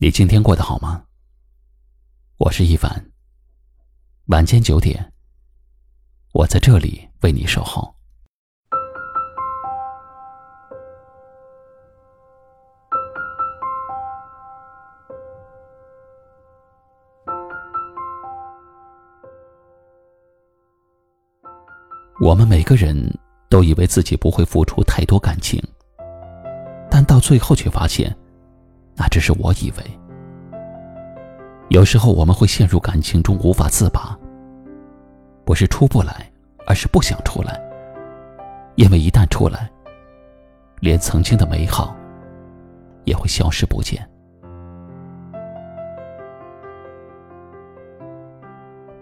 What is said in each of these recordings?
你今天过得好吗？我是一凡。晚间九点，我在这里为你守候。我们每个人都以为自己不会付出太多感情，但到最后却发现。那只是我以为。有时候我们会陷入感情中无法自拔，不是出不来，而是不想出来。因为一旦出来，连曾经的美好也会消失不见。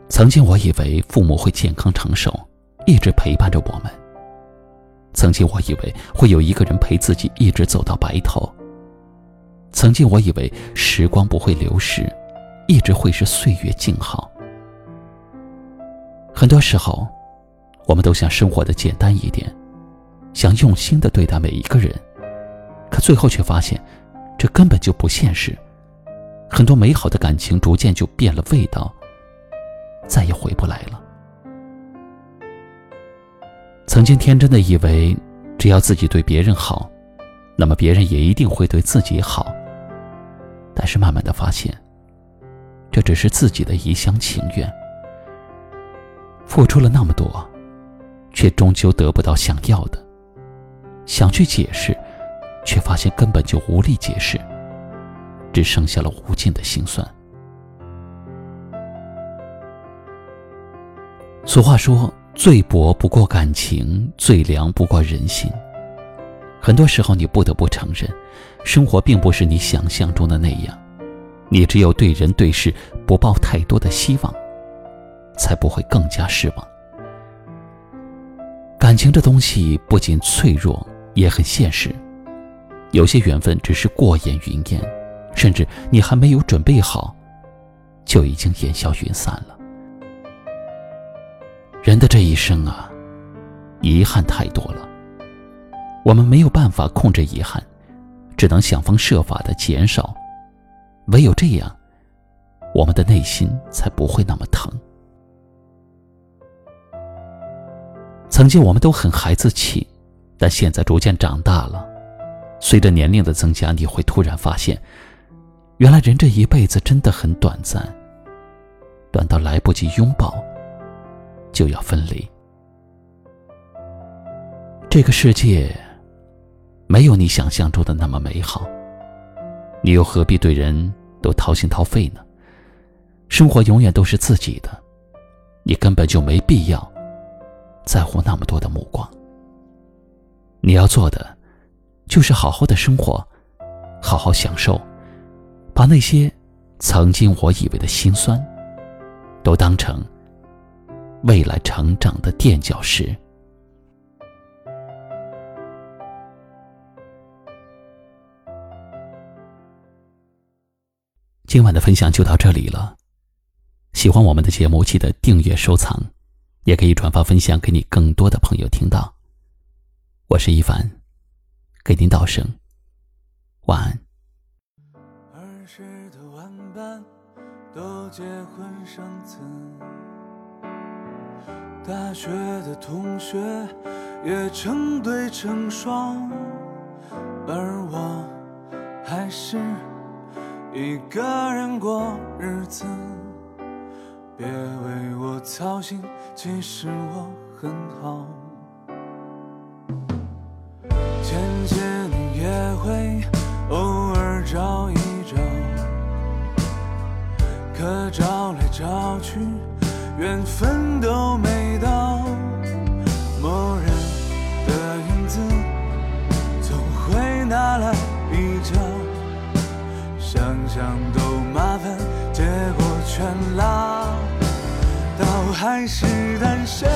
曾经我以为父母会健康长寿，一直陪伴着我们。曾经我以为会有一个人陪自己一直走到白头。曾经我以为时光不会流逝，一直会是岁月静好。很多时候，我们都想生活的简单一点，想用心的对待每一个人，可最后却发现，这根本就不现实。很多美好的感情逐渐就变了味道，再也回不来了。曾经天真的以为，只要自己对别人好，那么别人也一定会对自己好。但是慢慢的发现，这只是自己的一厢情愿。付出了那么多，却终究得不到想要的。想去解释，却发现根本就无力解释，只剩下了无尽的心酸。俗话说：“最薄不过感情，最凉不过人心。”很多时候，你不得不承认，生活并不是你想象中的那样。你只有对人对事不抱太多的希望，才不会更加失望。感情这东西不仅脆弱，也很现实。有些缘分只是过眼云烟，甚至你还没有准备好，就已经烟消云散了。人的这一生啊，遗憾太多了。我们没有办法控制遗憾，只能想方设法的减少。唯有这样，我们的内心才不会那么疼。曾经我们都很孩子气，但现在逐渐长大了。随着年龄的增加，你会突然发现，原来人这一辈子真的很短暂，短到来不及拥抱，就要分离。这个世界。没有你想象中的那么美好，你又何必对人都掏心掏肺呢？生活永远都是自己的，你根本就没必要在乎那么多的目光。你要做的，就是好好的生活，好好享受，把那些曾经我以为的心酸，都当成未来成长的垫脚石。今晚的分享就到这里了。喜欢我们的节目，记得订阅收藏，也可以转发分享给你更多的朋友听到。我是一凡，给您道声晚安。大学的同学也成对成双，而我还是。一个人过日子，别为我操心，其实我很好。见见你也会偶尔找一找，可找来找去，缘分都没到。某人的影子，总会拿来。想想都麻烦，结果全拉倒，还是单身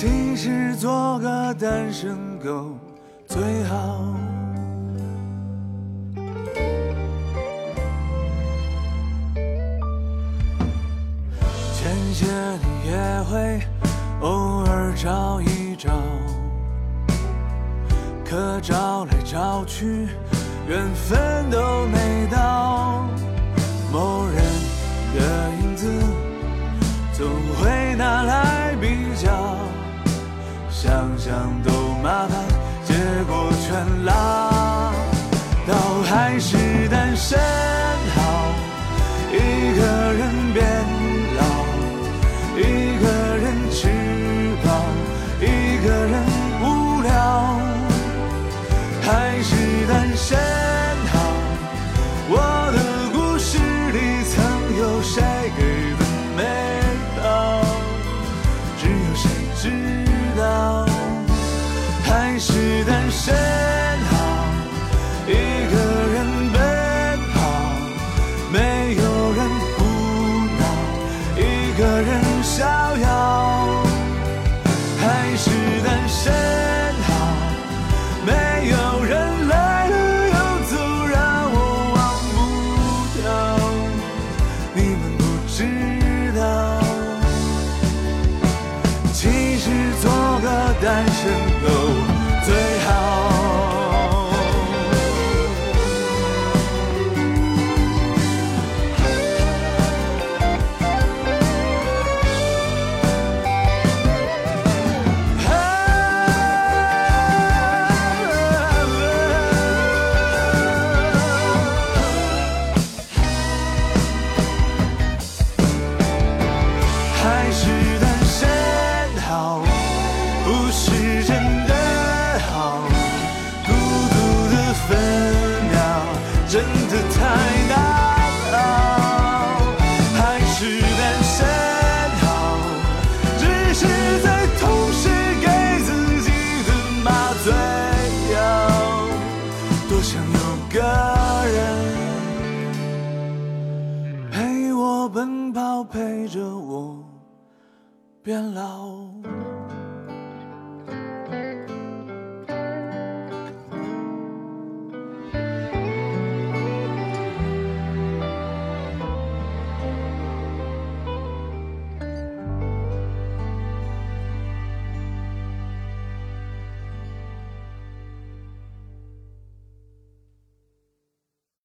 其实做个单身狗最好。前些年也会偶尔找一找，可找来找去，缘分都没到。某人的影子，总会，想想都麻烦，结果全拉倒，还是单身是单身。真的太难熬。还是单身好，只是在同时给自己的麻醉药，多想有个人陪我奔跑，陪着我变老。